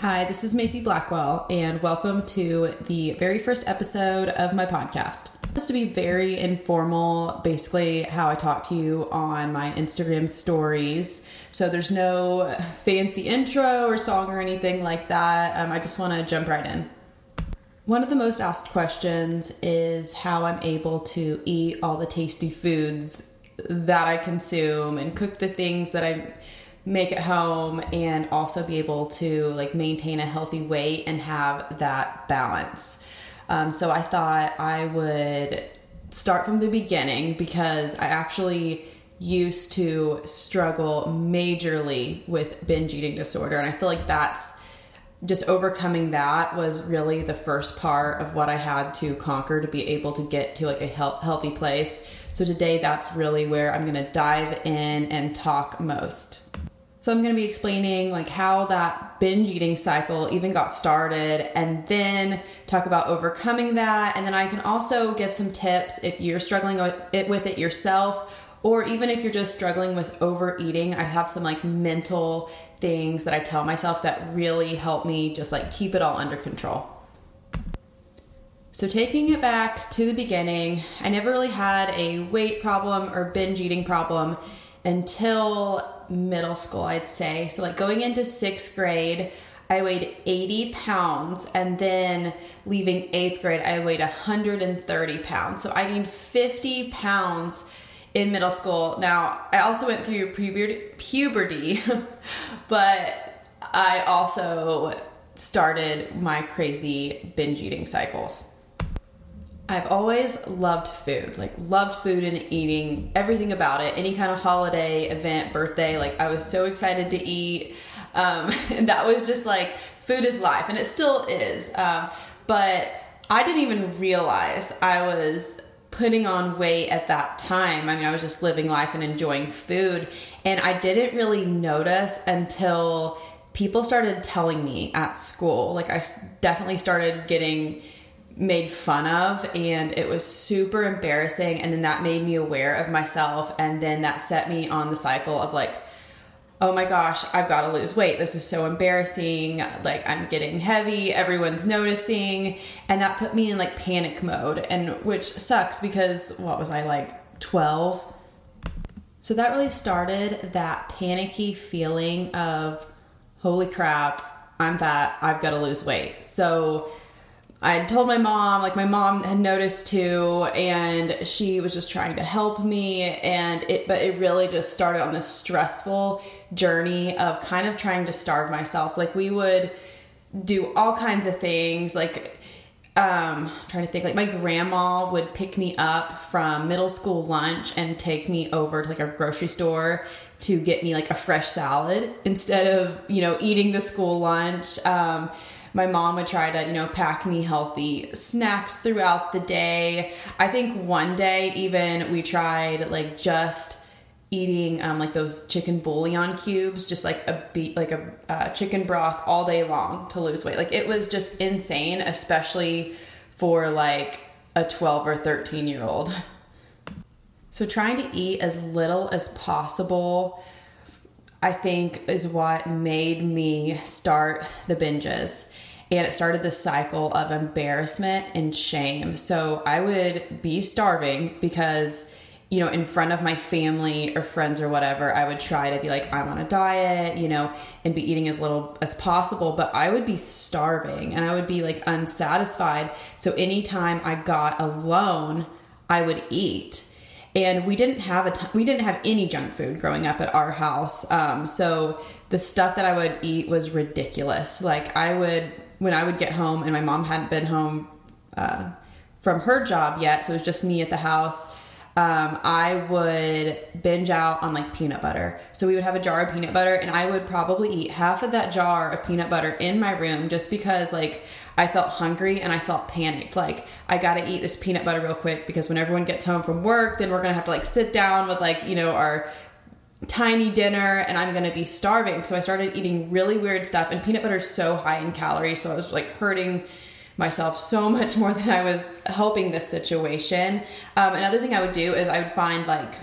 Hi, this is Macy Blackwell, and welcome to the very first episode of my podcast. This to be very informal, basically how I talk to you on my Instagram stories. So there's no fancy intro or song or anything like that. Um, I just want to jump right in. One of the most asked questions is how I'm able to eat all the tasty foods that I consume and cook the things that I make it home and also be able to like maintain a healthy weight and have that balance. Um, so I thought I would start from the beginning because I actually used to struggle majorly with binge eating disorder. And I feel like that's just overcoming that was really the first part of what I had to conquer to be able to get to like a health, healthy place. So today that's really where I'm going to dive in and talk most. So I'm going to be explaining like how that binge eating cycle even got started and then talk about overcoming that and then I can also give some tips if you're struggling with it with it yourself or even if you're just struggling with overeating, I have some like mental things that I tell myself that really help me just like keep it all under control. So, taking it back to the beginning, I never really had a weight problem or binge eating problem until middle school, I'd say. So, like going into sixth grade, I weighed 80 pounds, and then leaving eighth grade, I weighed 130 pounds. So, I gained 50 pounds in middle school. Now, I also went through puberty, but I also started my crazy binge eating cycles. I've always loved food, like loved food and eating everything about it. Any kind of holiday, event, birthday, like I was so excited to eat. Um, that was just like food is life, and it still is. Um, but I didn't even realize I was putting on weight at that time. I mean, I was just living life and enjoying food, and I didn't really notice until people started telling me at school. Like, I definitely started getting made fun of and it was super embarrassing and then that made me aware of myself and then that set me on the cycle of like oh my gosh i've got to lose weight. This is so embarrassing. Like i'm getting heavy. Everyone's noticing. And that put me in like panic mode and which sucks because what was i like 12 so that really started that panicky feeling of holy crap i'm fat. I've got to lose weight. So I told my mom, like my mom had noticed too, and she was just trying to help me. And it, but it really just started on this stressful journey of kind of trying to starve myself. Like we would do all kinds of things, like um, trying to think, like my grandma would pick me up from middle school lunch and take me over to like a grocery store to get me like a fresh salad instead of you know eating the school lunch. Um, my mom would try to, you know, pack me healthy snacks throughout the day. I think one day even we tried like just eating um, like those chicken bouillon cubes, just like a beat, like a uh, chicken broth all day long to lose weight. Like it was just insane, especially for like a 12 or 13 year old. So trying to eat as little as possible, I think, is what made me start the binges and it started this cycle of embarrassment and shame. So I would be starving because you know, in front of my family or friends or whatever, I would try to be like, I'm on a diet, you know, and be eating as little as possible. But I would be starving and I would be like unsatisfied. So anytime I got alone, I would eat. And we didn't have a t- we didn't have any junk food growing up at our house. Um, so the stuff that I would eat was ridiculous. Like I would when I would get home and my mom hadn't been home uh, from her job yet, so it was just me at the house. Um, I would binge out on like peanut butter. So we would have a jar of peanut butter, and I would probably eat half of that jar of peanut butter in my room just because like I felt hungry and I felt panicked. Like I gotta eat this peanut butter real quick because when everyone gets home from work, then we're gonna have to like sit down with like you know our tiny dinner and I'm gonna be starving. So I started eating really weird stuff, and peanut butter is so high in calories, so I was like hurting myself so much more than I was helping this situation. Um, another thing I would do is I would find like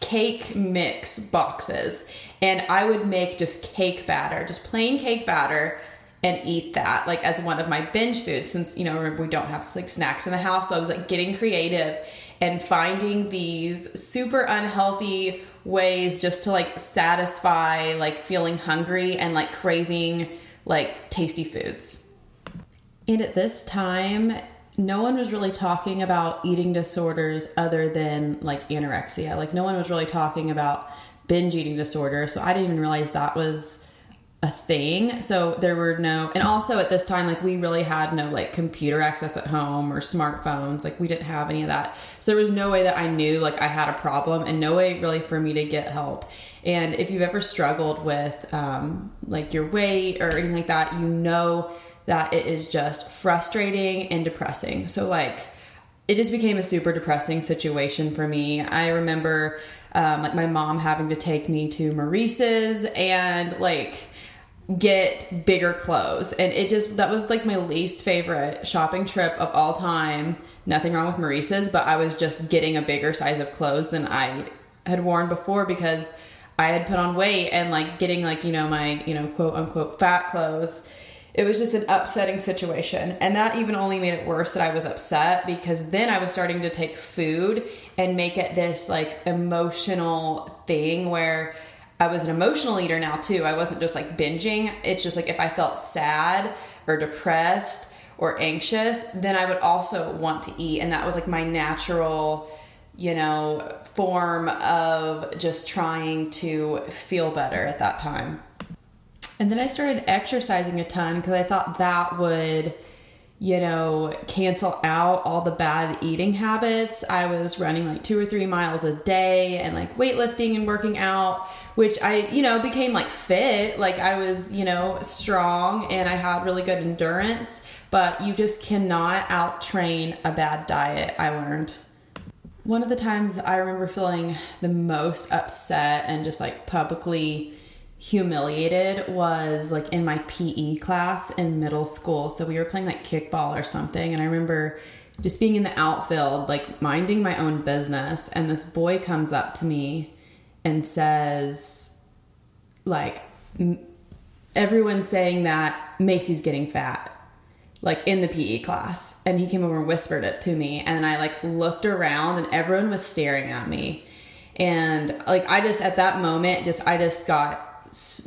cake mix boxes And I would make just cake batter, just plain cake batter and eat that like as one of my binge foods since you know remember we don't have like snacks in the house so i was like getting creative and finding these super unhealthy ways just to like satisfy like feeling hungry and like craving like tasty foods and at this time no one was really talking about eating disorders other than like anorexia like no one was really talking about binge eating disorder so i didn't even realize that was a thing. So there were no, and also at this time, like we really had no like computer access at home or smartphones. Like we didn't have any of that. So there was no way that I knew like I had a problem and no way really for me to get help. And if you've ever struggled with um, like your weight or anything like that, you know that it is just frustrating and depressing. So like, it just became a super depressing situation for me. I remember um, like my mom having to take me to Maurice's and like get bigger clothes. And it just, that was like my least favorite shopping trip of all time. Nothing wrong with Maurice's, but I was just getting a bigger size of clothes than I had worn before because I had put on weight and like getting like, you know, my, you know, quote unquote fat clothes. It was just an upsetting situation. And that even only made it worse that I was upset because then I was starting to take food and make it this like emotional thing where I was an emotional eater now too. I wasn't just like binging. It's just like if I felt sad or depressed or anxious, then I would also want to eat. And that was like my natural, you know, form of just trying to feel better at that time. And then I started exercising a ton because I thought that would you know, cancel out all the bad eating habits. I was running like two or three miles a day and like weightlifting and working out, which I, you know, became like fit. Like I was, you know, strong and I had really good endurance, but you just cannot out train a bad diet, I learned. One of the times I remember feeling the most upset and just like publicly humiliated was like in my PE class in middle school. So we were playing like kickball or something. And I remember just being in the outfield, like minding my own business. And this boy comes up to me and says, like, everyone's saying that Macy's getting fat, like in the PE class. And he came over and whispered it to me. And I like looked around and everyone was staring at me. And like, I just, at that moment, just, I just got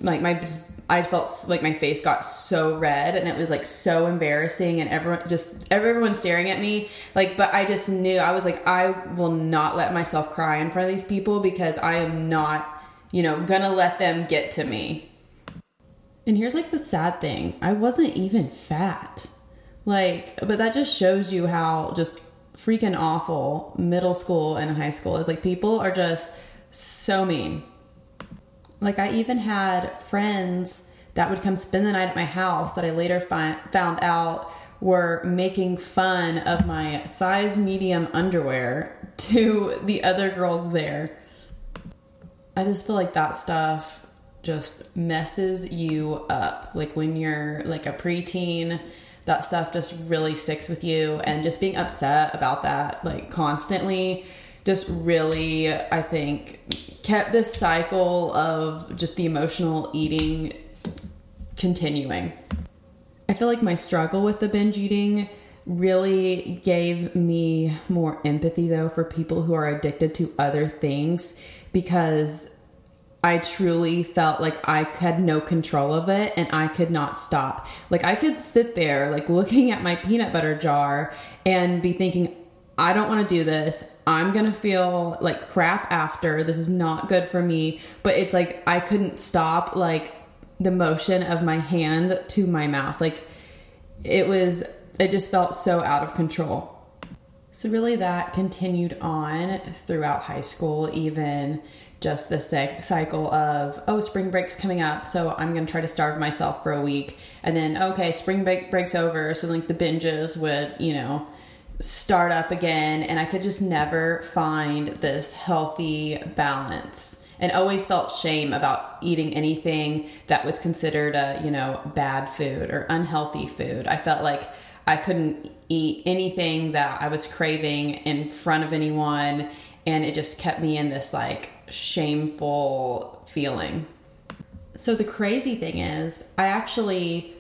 like my I felt like my face got so red and it was like so embarrassing and everyone just everyone staring at me like but I just knew I was like I will not let myself cry in front of these people because I am not you know gonna let them get to me. And here's like the sad thing. I wasn't even fat. Like but that just shows you how just freaking awful middle school and high school is like people are just so mean like I even had friends that would come spend the night at my house that I later found out were making fun of my size medium underwear to the other girls there. I just feel like that stuff just messes you up. Like when you're like a preteen, that stuff just really sticks with you and just being upset about that like constantly just really I think kept this cycle of just the emotional eating continuing. I feel like my struggle with the binge eating really gave me more empathy though for people who are addicted to other things because I truly felt like I had no control of it and I could not stop. Like I could sit there like looking at my peanut butter jar and be thinking I don't want to do this. I'm going to feel like crap after. This is not good for me. But it's like I couldn't stop like the motion of my hand to my mouth. Like it was, it just felt so out of control. So, really, that continued on throughout high school, even just the cycle of, oh, spring break's coming up, so I'm gonna try to starve myself for a week. And then, okay, spring break breaks over, so like the binges would, you know, start up again and I could just never find this healthy balance and always felt shame about eating anything that was considered a, you know, bad food or unhealthy food. I felt like I couldn't eat anything that I was craving in front of anyone and it just kept me in this like shameful feeling. So the crazy thing is, I actually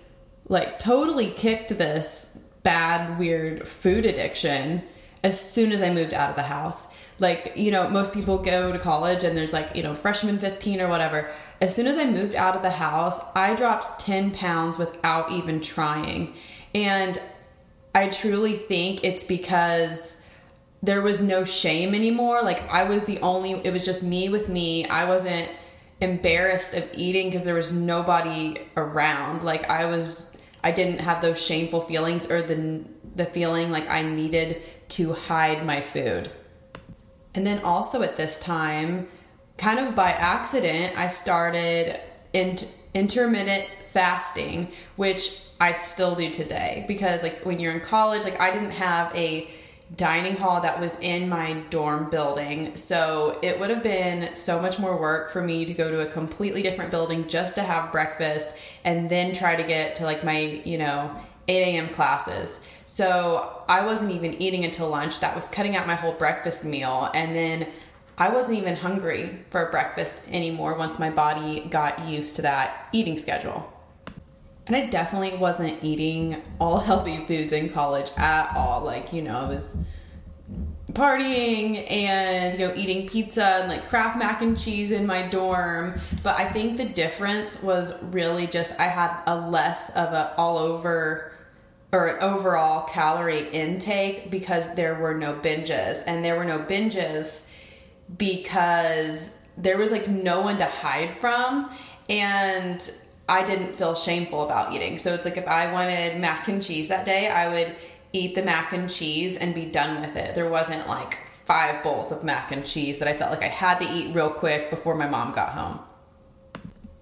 like totally kicked this bad, weird food addiction as soon as I moved out of the house. Like, you know, most people go to college and there's like, you know, freshman 15 or whatever. As soon as I moved out of the house, I dropped 10 pounds without even trying. And I truly think it's because there was no shame anymore. Like, I was the only, it was just me with me. I wasn't embarrassed of eating because there was nobody around. Like, I was, I didn't have those shameful feelings or the, the feeling like I needed to hide my food. And then also at this time, kind of by accident, I started in- intermittent fasting, which I still do today because like when you're in college, like I didn't have a dining hall that was in my dorm building. So it would have been so much more work for me to go to a completely different building just to have breakfast and then try to get to like my, you know, 8 a.m. classes. So I wasn't even eating until lunch. That was cutting out my whole breakfast meal. And then I wasn't even hungry for breakfast anymore once my body got used to that eating schedule. And I definitely wasn't eating all healthy foods in college at all. Like, you know, I was partying and you know eating pizza and like Kraft mac and cheese in my dorm. But i think the difference was really just i had a less of a all over or an overall calorie intake because there were no binges. And there were no binges because there was like no one to hide from. And I didn't feel shameful about eating. So it's like if I wanted mac and cheese that day, I would eat the mac and cheese and be done with it. There wasn't like five bowls of mac and cheese that I felt like I had to eat real quick before my mom got home.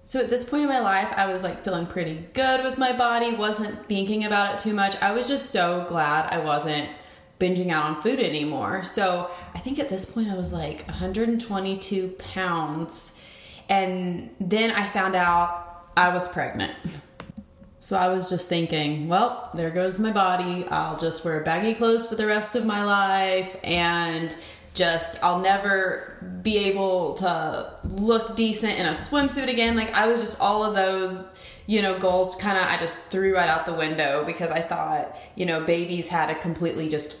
So at this point in my life, I was like feeling pretty good with my body, wasn't thinking about it too much. I was just so glad I wasn't binging out on food anymore. So I think at this point I was like 122 pounds. And then I found out I was pregnant. So I was just thinking, well, there goes my body. I'll just wear baggy clothes for the rest of my life and just I'll never be able to look decent in a swimsuit again. Like I was just all of those, you know, goals kind of I just threw right out the window because I thought, you know, babies had to completely just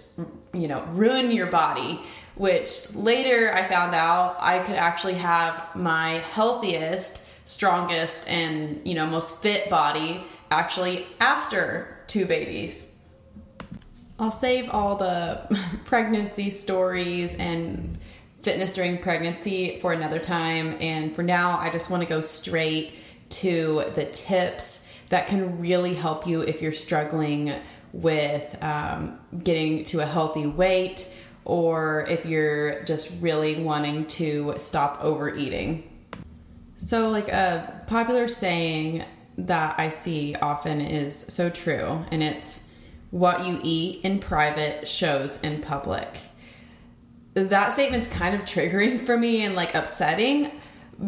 you know, ruin your body, which later I found out I could actually have my healthiest, strongest and, you know, most fit body actually after two babies. I'll save all the pregnancy stories and fitness during pregnancy for another time. And for now, I just want to go straight to the tips that can really help you if you're struggling with um, getting to a healthy weight or if you're just really wanting to stop overeating. So, like a popular saying that I see often is so true, and it's what you eat in private shows in public. That statement's kind of triggering for me and like upsetting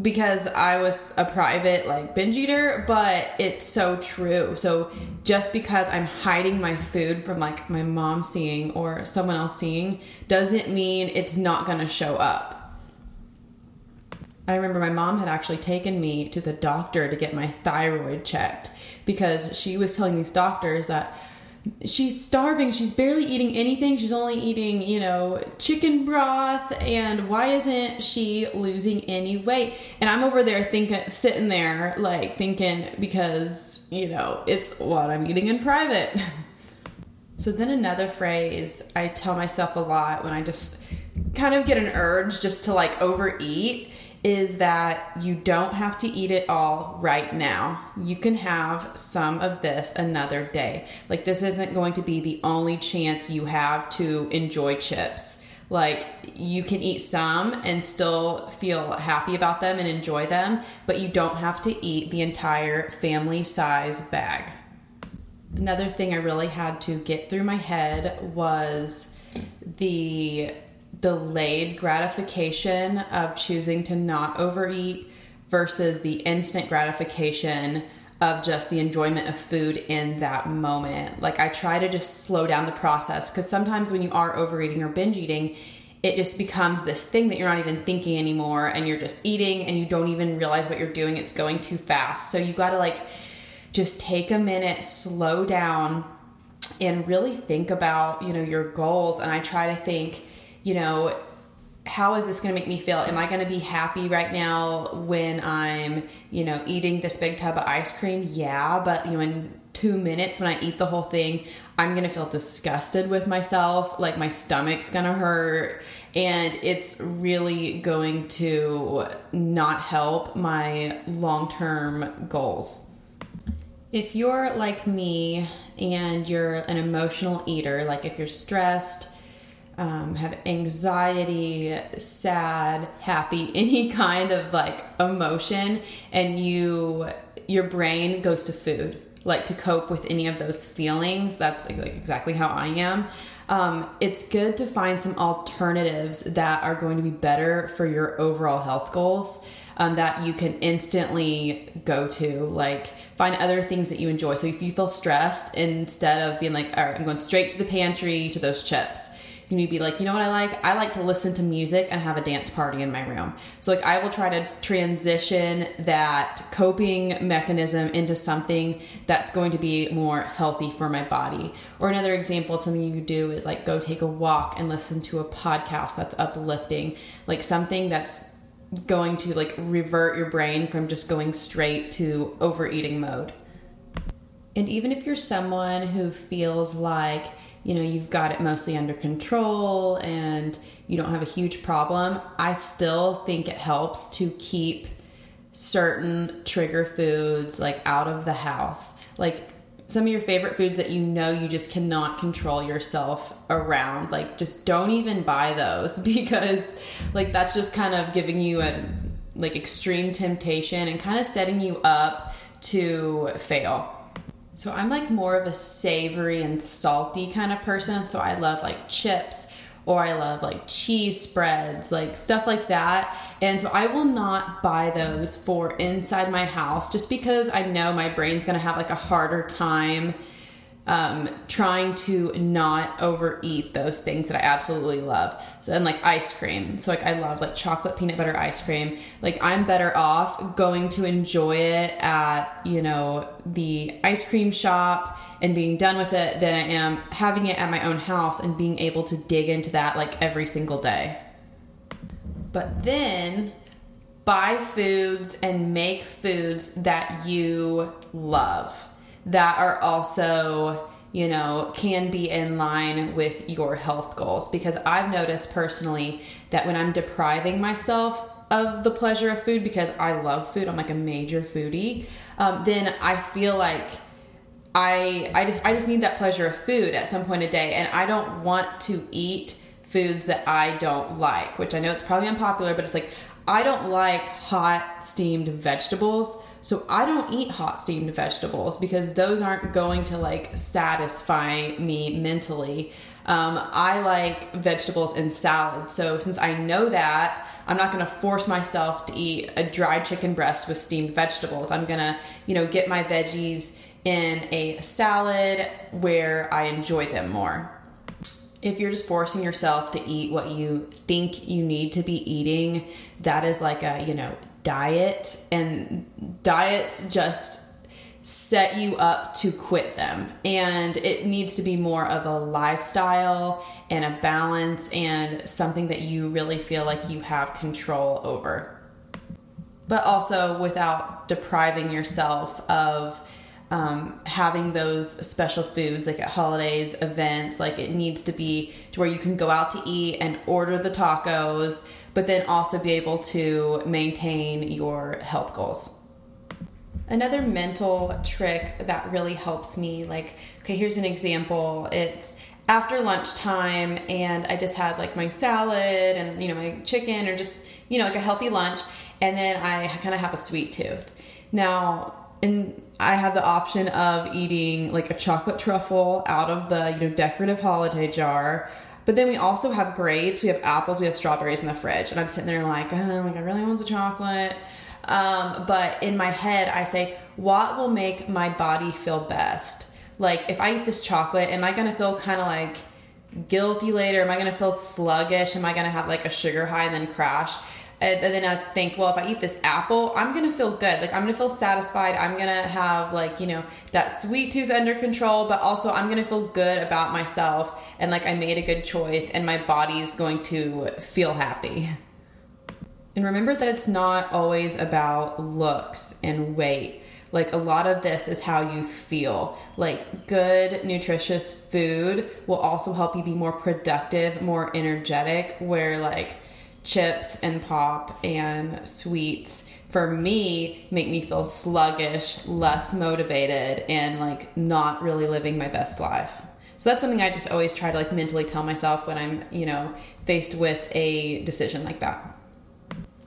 because I was a private like binge eater, but it's so true. So just because I'm hiding my food from like my mom seeing or someone else seeing doesn't mean it's not going to show up. I remember my mom had actually taken me to the doctor to get my thyroid checked because she was telling these doctors that she's starving. She's barely eating anything. She's only eating, you know, chicken broth. And why isn't she losing any weight? And I'm over there thinking, sitting there, like thinking, because, you know, it's what I'm eating in private. so then another phrase I tell myself a lot when I just kind of get an urge just to like overeat is that you don't have to eat it all right now. You can have some of this another day. Like, this isn't going to be the only chance you have to enjoy chips. Like, you can eat some and still feel happy about them and enjoy them, but you don't have to eat the entire family size bag. Another thing I really had to get through my head was the delayed gratification of choosing to not overeat versus the instant gratification of just the enjoyment of food in that moment. Like I try to just slow down the process because sometimes when you are overeating or binge eating, it just becomes this thing that you're not even thinking anymore and you're just eating and you don't even realize what you're doing. It's going too fast. So you got to like just take a minute, slow down and really think about, you know, your goals and I try to think, you know, how is this going to make me feel? Am I going to be happy right now when I'm, you know, eating this big tub of ice cream? Yeah, but you know, in 2 minutes when I eat the whole thing, I'm going to feel disgusted with myself, like my stomach's going to hurt and it's really going to not help my long-term goals. If you're like me and you're an emotional eater, like if you're stressed, um, have anxiety, sad, happy, any kind of like emotion, and you your brain goes to food, like to cope with any of those feelings. That's like, like exactly how I am. Um, it's good to find some alternatives that are going to be better for your overall health goals. Um, that you can instantly go to. Like, find other things that you enjoy. So, if you feel stressed, instead of being like, all right, I'm going straight to the pantry to those chips, you need be like, you know what I like? I like to listen to music and have a dance party in my room. So, like, I will try to transition that coping mechanism into something that's going to be more healthy for my body. Or another example, something you could do is like go take a walk and listen to a podcast that's uplifting, like something that's going to like revert your brain from just going straight to overeating mode. And even if you're someone who feels like you know you've got it mostly under control and you don't have a huge problem i still think it helps to keep certain trigger foods like out of the house. Like some of your favorite foods that you know you just cannot control yourself around like just don't even buy those because like that's just kind of giving you a like extreme temptation and kind of setting you up to fail so I'm like more of a savory and salty kind of person. So I love like chips or I love like cheese spreads, like stuff like that. And so I will not buy those for inside my house just because I know my brain's gonna have like a harder time um, trying to not overeat those things that I absolutely love. And like ice cream. So like I love like chocolate peanut butter ice cream. Like I'm better off going to enjoy it at, you know, the ice cream shop and being done with it than I am having it at my own house and being able to dig into that like every single day. But then buy foods and make foods that you love that are also you know, can be in line with your health goals. Because I've noticed personally that when I'm depriving myself of the pleasure of food, because I love food, I'm like a major foodie, um, then I feel like I I just I just need that pleasure of food at some point a day, and I don't want to eat foods that I don't like. Which I know it's probably unpopular, but it's like I don't like hot steamed vegetables so I don't eat hot steamed vegetables because those aren't going to like satisfy me mentally. Um, I like vegetables in salad. So since I know that, I'm not going to force myself to eat a dried chicken breast with steamed vegetables. I'm going to, you know, get my veggies in a salad where I enjoy them more. If you're just forcing yourself to eat what you think you need to be eating, that is like a, you know, diet and diets just set you up to quit them. And it needs to be more of a lifestyle and a balance and something that you really feel like you have control over. But also without depriving yourself of um, having those special foods like at holidays events like it needs to be to where you can go out to eat and order the tacos but then also be able to maintain your health goals. Another mental trick that really helps me, like, okay, here's an example. It's after lunchtime, and I just had like my salad and, you know, my chicken or just, you know, like a healthy lunch, and then I kind of have a sweet tooth. Now, and I have the option of eating like a chocolate truffle out of the, you know, decorative holiday jar but then we also have grapes, we have apples, we have strawberries in the fridge. And I'm sitting there like, oh, like I really want the chocolate. Um, but in my head, I say, what will make my body feel best? Like, if I eat this chocolate, am I gonna feel kind of like guilty later? Am I to feel sluggish? Am I to have like a sugar high and then crash? And, then I think, well, if I eat this apple, I'm gonna feel good. Like I'm gonna feel satisfied. I'm gonna have like you know that sweet tooth under control, but also I'm gonna feel good about myself and like I made a good choice, and my body is going to feel happy. And remember that it's not always about looks and weight. Like a lot of this is how you feel. Like good, nutritious food will also help you be more productive, more energetic, where like chips and pop and sweets for me make me feel sluggish, less motivated, and like not really living my best life. So that's something I just always try to like mentally tell myself when I'm, you know, faced with a decision like that.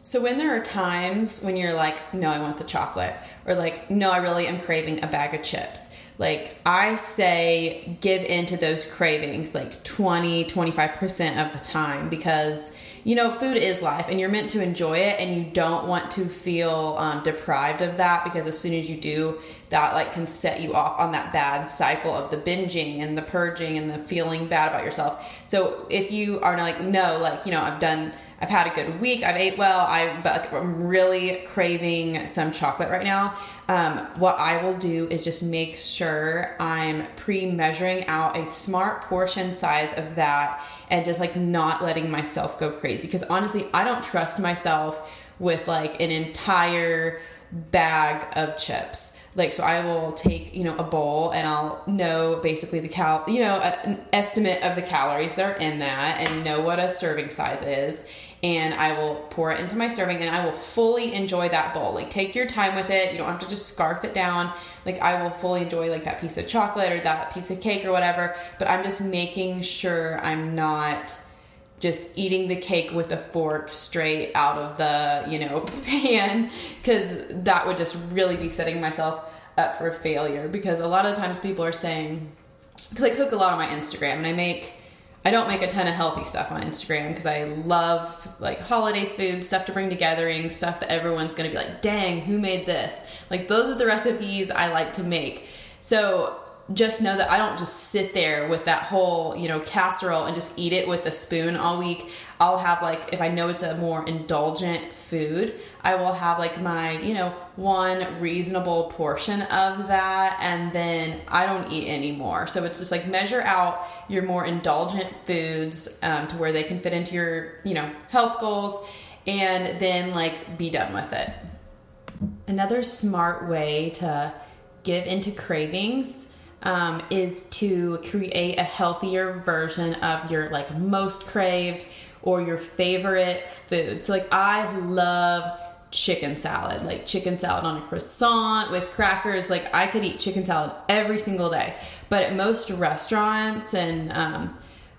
So when there are times when you're like, no, I want the chocolate, or like, no, I really am craving a bag of chips. Like I say give in to those cravings like 20, 25% of the time because you know, food is life and you're meant to enjoy it and you don't want to feel um, deprived of that because as soon as you do, that like can set you off on that bad cycle of the binging and the purging and the feeling bad about yourself. So if you are like, no, like, you know, I've done I've had a good week. I've ate well. I, but, like, I'm really craving some chocolate right now. Um, what I will do is just make sure I'm pre measuring out a smart portion size of that and just like not letting myself go crazy. Because honestly, I don't trust myself with like an entire bag of chips. Like, so I will take, you know, a bowl and I'll know basically the cal, you know, an estimate of the calories that are in that and know what a serving size is and I will pour it into my serving and I will fully enjoy that bowl. Like take your time with it. You don't have to just scarf it down. Like I will fully enjoy like that piece of chocolate or that piece of cake or whatever, but I'm just making sure I'm not just eating the cake with a fork straight out of the, you know, pan cuz that would just really be setting myself up for failure because a lot of times people are saying cuz I cook a lot on my Instagram and I make I don't make a ton of healthy stuff on Instagram because I love like holiday food, stuff to bring to gatherings, stuff that everyone's gonna be like, dang, who made this? Like, those are the recipes I like to make. So, just know that I don't just sit there with that whole, you know, casserole and just eat it with a spoon all week. I'll have like if I know it's a more indulgent food, I will have like my, you know, one reasonable portion of that and then I don't eat anymore. So it's just like measure out your more indulgent foods um, to where they can fit into your, you know, health goals and then like be done with it. Another smart way to give into cravings um, is to create a healthier version of your like most craved or your favorite food. So like I love chicken salad, like chicken salad on a croissant with crackers. Like I could eat chicken salad every single day. But at most restaurants and um,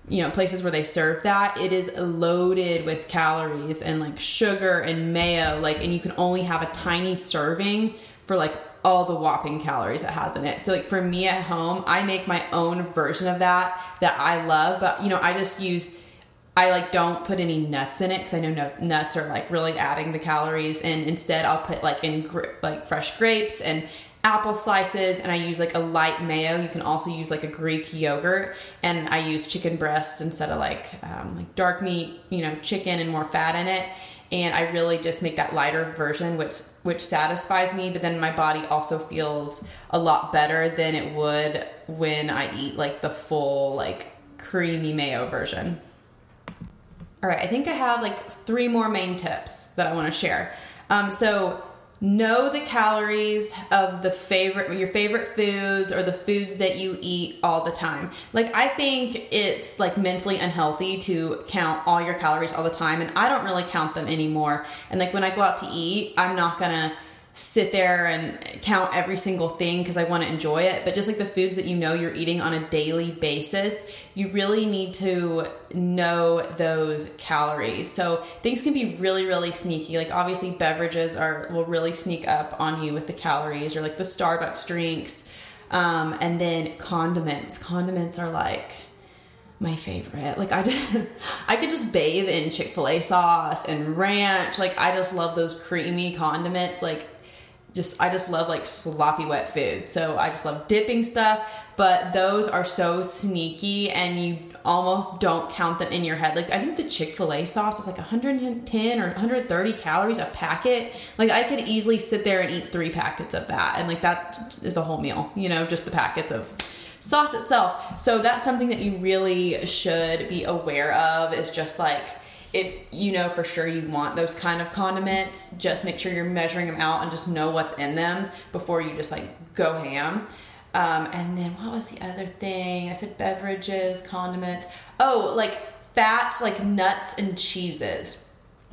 you know places where they serve that it is loaded with calories and like sugar and mayo like and you can only have a tiny serving for like all the whopping calories it has in it so like for me at home i make my own version of that that i love but you know i just use I like don't put any nuts in it because I know no, nuts are like really adding the calories, and instead I'll put like in like fresh grapes and apple slices, and I use like a light mayo. You can also use like a Greek yogurt, and I use chicken breast instead of like um, like dark meat, you know, chicken and more fat in it. And I really just make that lighter version, which which satisfies me, but then my body also feels a lot better than it would when I eat like the full like creamy mayo version. All right, I think I have like three more main tips that I want to share. Um, so know the calories of the favorite your favorite foods or the foods that you eat all the time like i think it's like mentally unhealthy to count all your calories all the time and i don't really count them anymore and like when i go out to eat i'm not gonna sit there and count every single thing because I want to enjoy it. But just like the foods that you know you're eating on a daily basis, you really need to know those calories. So things can be really, really sneaky. Like obviously beverages are will really sneak up on you with the calories or like the Starbucks drinks. Um, and then condiments. Condiments are like my favorite. Like I just, I could just bathe in Chick-fil-A sauce and ranch. Like I just love those creamy condiments. Like just I just love like sloppy wet food. So I just love dipping stuff, but those are so sneaky and you almost don't count them in your head. Like I think the Chick-fil-A sauce is like 110 or 130 calories a packet. Like I could easily sit there and eat 3 packets of that and like that is a whole meal, you know, just the packets of sauce itself. So that's something that you really should be aware of is just like if you know for sure you want those kind of condiments, just make sure you're measuring them out and just know what's in them before you just like go ham. Um, and then what was the other thing? I said beverages, condiments. Oh, like fats, like nuts and cheeses.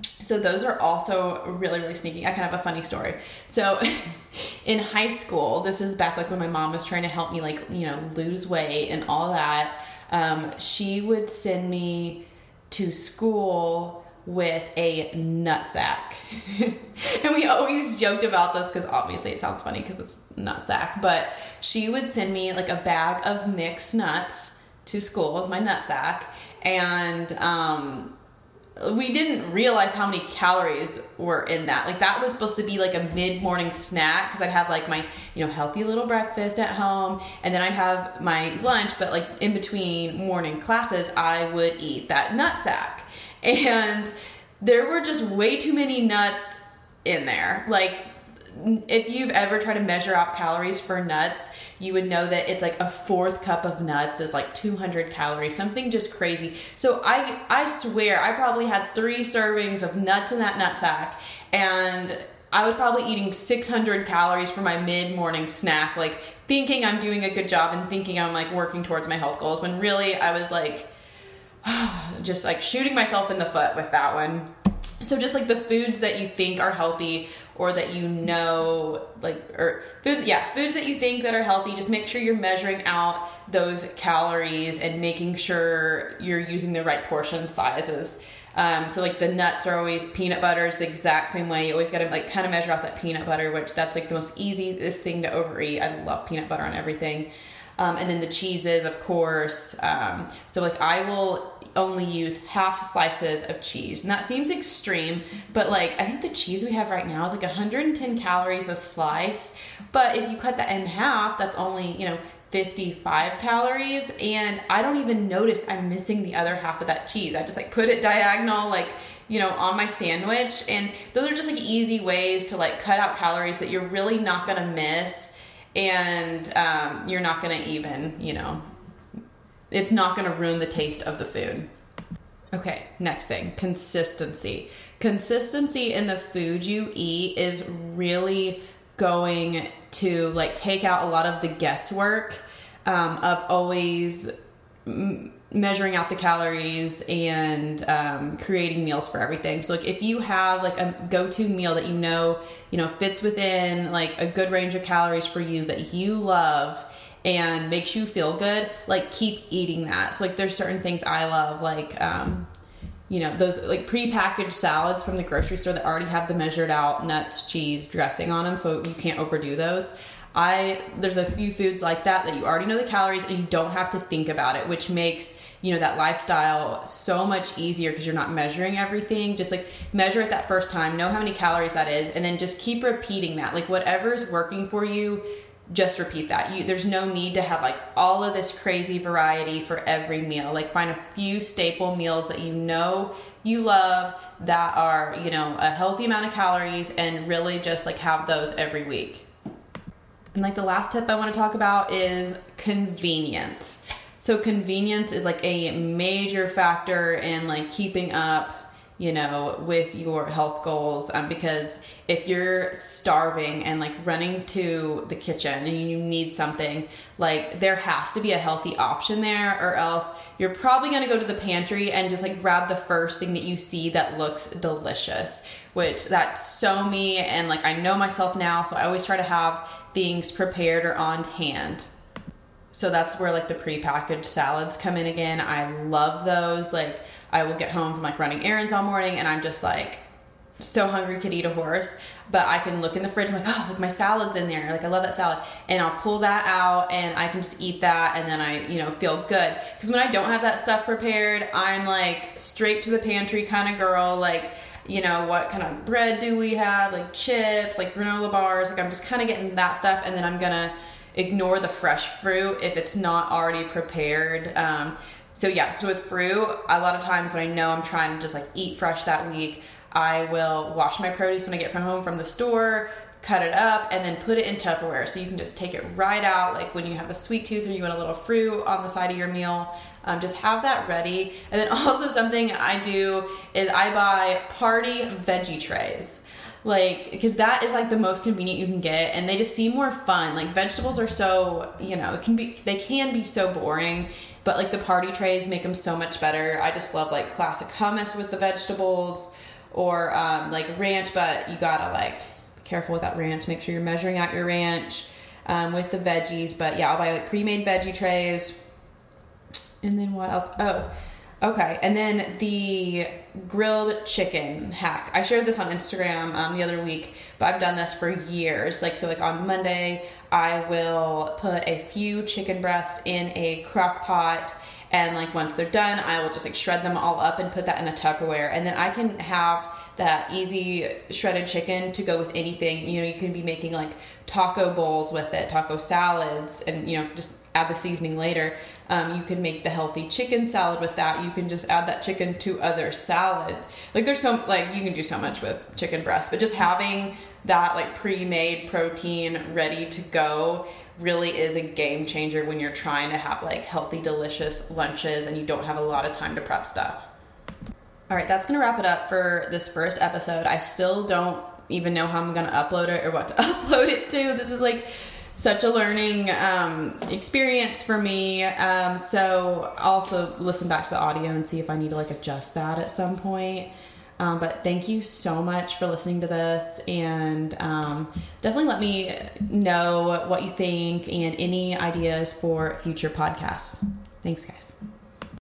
So those are also really, really sneaky. I kind of have a funny story. So in high school, this is back like when my mom was trying to help me like, you know, lose weight and all that. Um, she would send me to school with a nut sack. and we always joked about this because obviously it sounds funny because it's nut sack, but she would send me like a bag of mixed nuts to school as my nut sack. And um, we didn't realize how many calories were in that. Like that was supposed to be like a mid-morning snack because I'd have like my, you know, healthy little breakfast at home and then I'd have my lunch, but like in between morning classes, I would eat that nut sack. And there were just way too many nuts in there. Like if you've ever tried to measure out calories for nuts, you would know that it's like a fourth cup of nuts is like 200 calories, something just crazy. So I I swear I probably had 3 servings of nuts in that nut sack and I was probably eating 600 calories for my mid-morning snack like thinking I'm doing a good job and thinking I'm like working towards my health goals when really I was like just like shooting myself in the foot with that one. So just like the foods that you think are healthy or that you know like or foods yeah, foods that you think that are healthy, just make sure you're measuring out those calories and making sure you're using the right portion sizes. Um, so like the nuts are always peanut butter is the exact same way. You always got to like kind of measure out that peanut butter, which that's like the most easiest thing to overeat. I love peanut butter on everything. Um, and then the cheeses, of course. Um, so like I will only use half slices of cheese. And that seems extreme, but like I think the cheese we have right now is like 110 calories a slice. But if you cut that in half, that's only, you know, 55 calories. And I don't even notice I'm missing the other half of that cheese. I just like put it diagonal, like, you know, on my sandwich. And those are just like easy ways to like cut out calories that you're really not gonna miss. And um, you're not gonna even, you know, it's not going to ruin the taste of the food. Okay, next thing consistency. Consistency in the food you eat is really going to like take out a lot of the guesswork um, of always m- measuring out the calories and um, creating meals for everything. So like if you have like a go-to meal that you know you know fits within like a good range of calories for you that you love and makes you feel good, like keep eating that. So like there's certain things I love, like um, you know, those like pre-packaged salads from the grocery store that already have the measured out nuts, cheese, dressing on them, so you can't overdo those. I there's a few foods like that that you already know the calories and you don't have to think about it, which makes you know that lifestyle so much easier because you're not measuring everything. Just like measure it that first time, know how many calories that is, and then just keep repeating that. Like whatever's working for you, just repeat that. You, there's no need to have like all of this crazy variety for every meal. Like find a few staple meals that you know you love that are, you know, a healthy amount of calories and really just like have those every week. And like the last tip I want to talk about is convenience. So convenience is like a major factor in like keeping up you know, with your health goals. Um, because if you're starving and like running to the kitchen and you need something, like there has to be a healthy option there, or else you're probably gonna go to the pantry and just like grab the first thing that you see that looks delicious. Which that's so me, and like I know myself now, so I always try to have things prepared or on hand. So that's where like the prepackaged salads come in again. I love those. Like I will get home from like running errands all morning and I'm just like so hungry could eat a horse but i can look in the fridge and like oh look my salad's in there like i love that salad and i'll pull that out and i can just eat that and then i you know feel good because when i don't have that stuff prepared i'm like straight to the pantry kind of girl like you know, what kind of bread do we have, like chips, like granola bars. Like I'm just kind of getting that stuff, and then I'm gonna ignore the fresh fruit if it's not already prepared. Um, so yeah, so with fruit, a lot of times when I know I'm trying to just like eat fresh that week, I will wash my produce when I get from home from the store, cut it up, and then put it in Tupperware. So you can just take it right out, like when you have a sweet tooth or you want a little fruit on the side of your meal. Um, just have that ready. And then also something I do is I buy party veggie trays. Like, because that is like the most convenient you can get, and they just seem more fun. Like vegetables are so, you know, it can be they can be so boring, but like the party trays make them so much better. I just love like classic hummus with the vegetables, or um, like ranch, but you gotta like be careful with that ranch. Make sure you're measuring out your ranch um, with the veggies. But yeah, I'll buy like pre-made veggie trays and then what else? Oh, okay. And then the grilled chicken hack. I shared this on Instagram um, the other week, but I've done this for years. Like, so, like on Monday, I will put a few chicken breasts in a crock pot. And like once they're done, I will just like shred them all up and put that in a Tupperware. And then I can have that easy shredded chicken to go with anything. You know, you can be making like taco bowls with it, taco salads, and you know, just add the seasoning later. Um, you can make the healthy chicken salad with that. You can just add that chicken to other salads. Like there's so like you can do so much with chicken breast, but just having that like pre-made protein ready to go really is a game changer when you're trying to have like healthy delicious lunches and you don't have a lot of time to prep stuff. All right, that's to wrap it up for this first episode. I still don't even know how I'm to upload it or what to upload it to. This is like such a learning um, experience for me. Um, so also listen back to the audio and see if I need to like adjust that at some point. Um, but thank you so much for listening to this, and um, definitely let me know what you think and any ideas for future podcasts. Thanks, guys.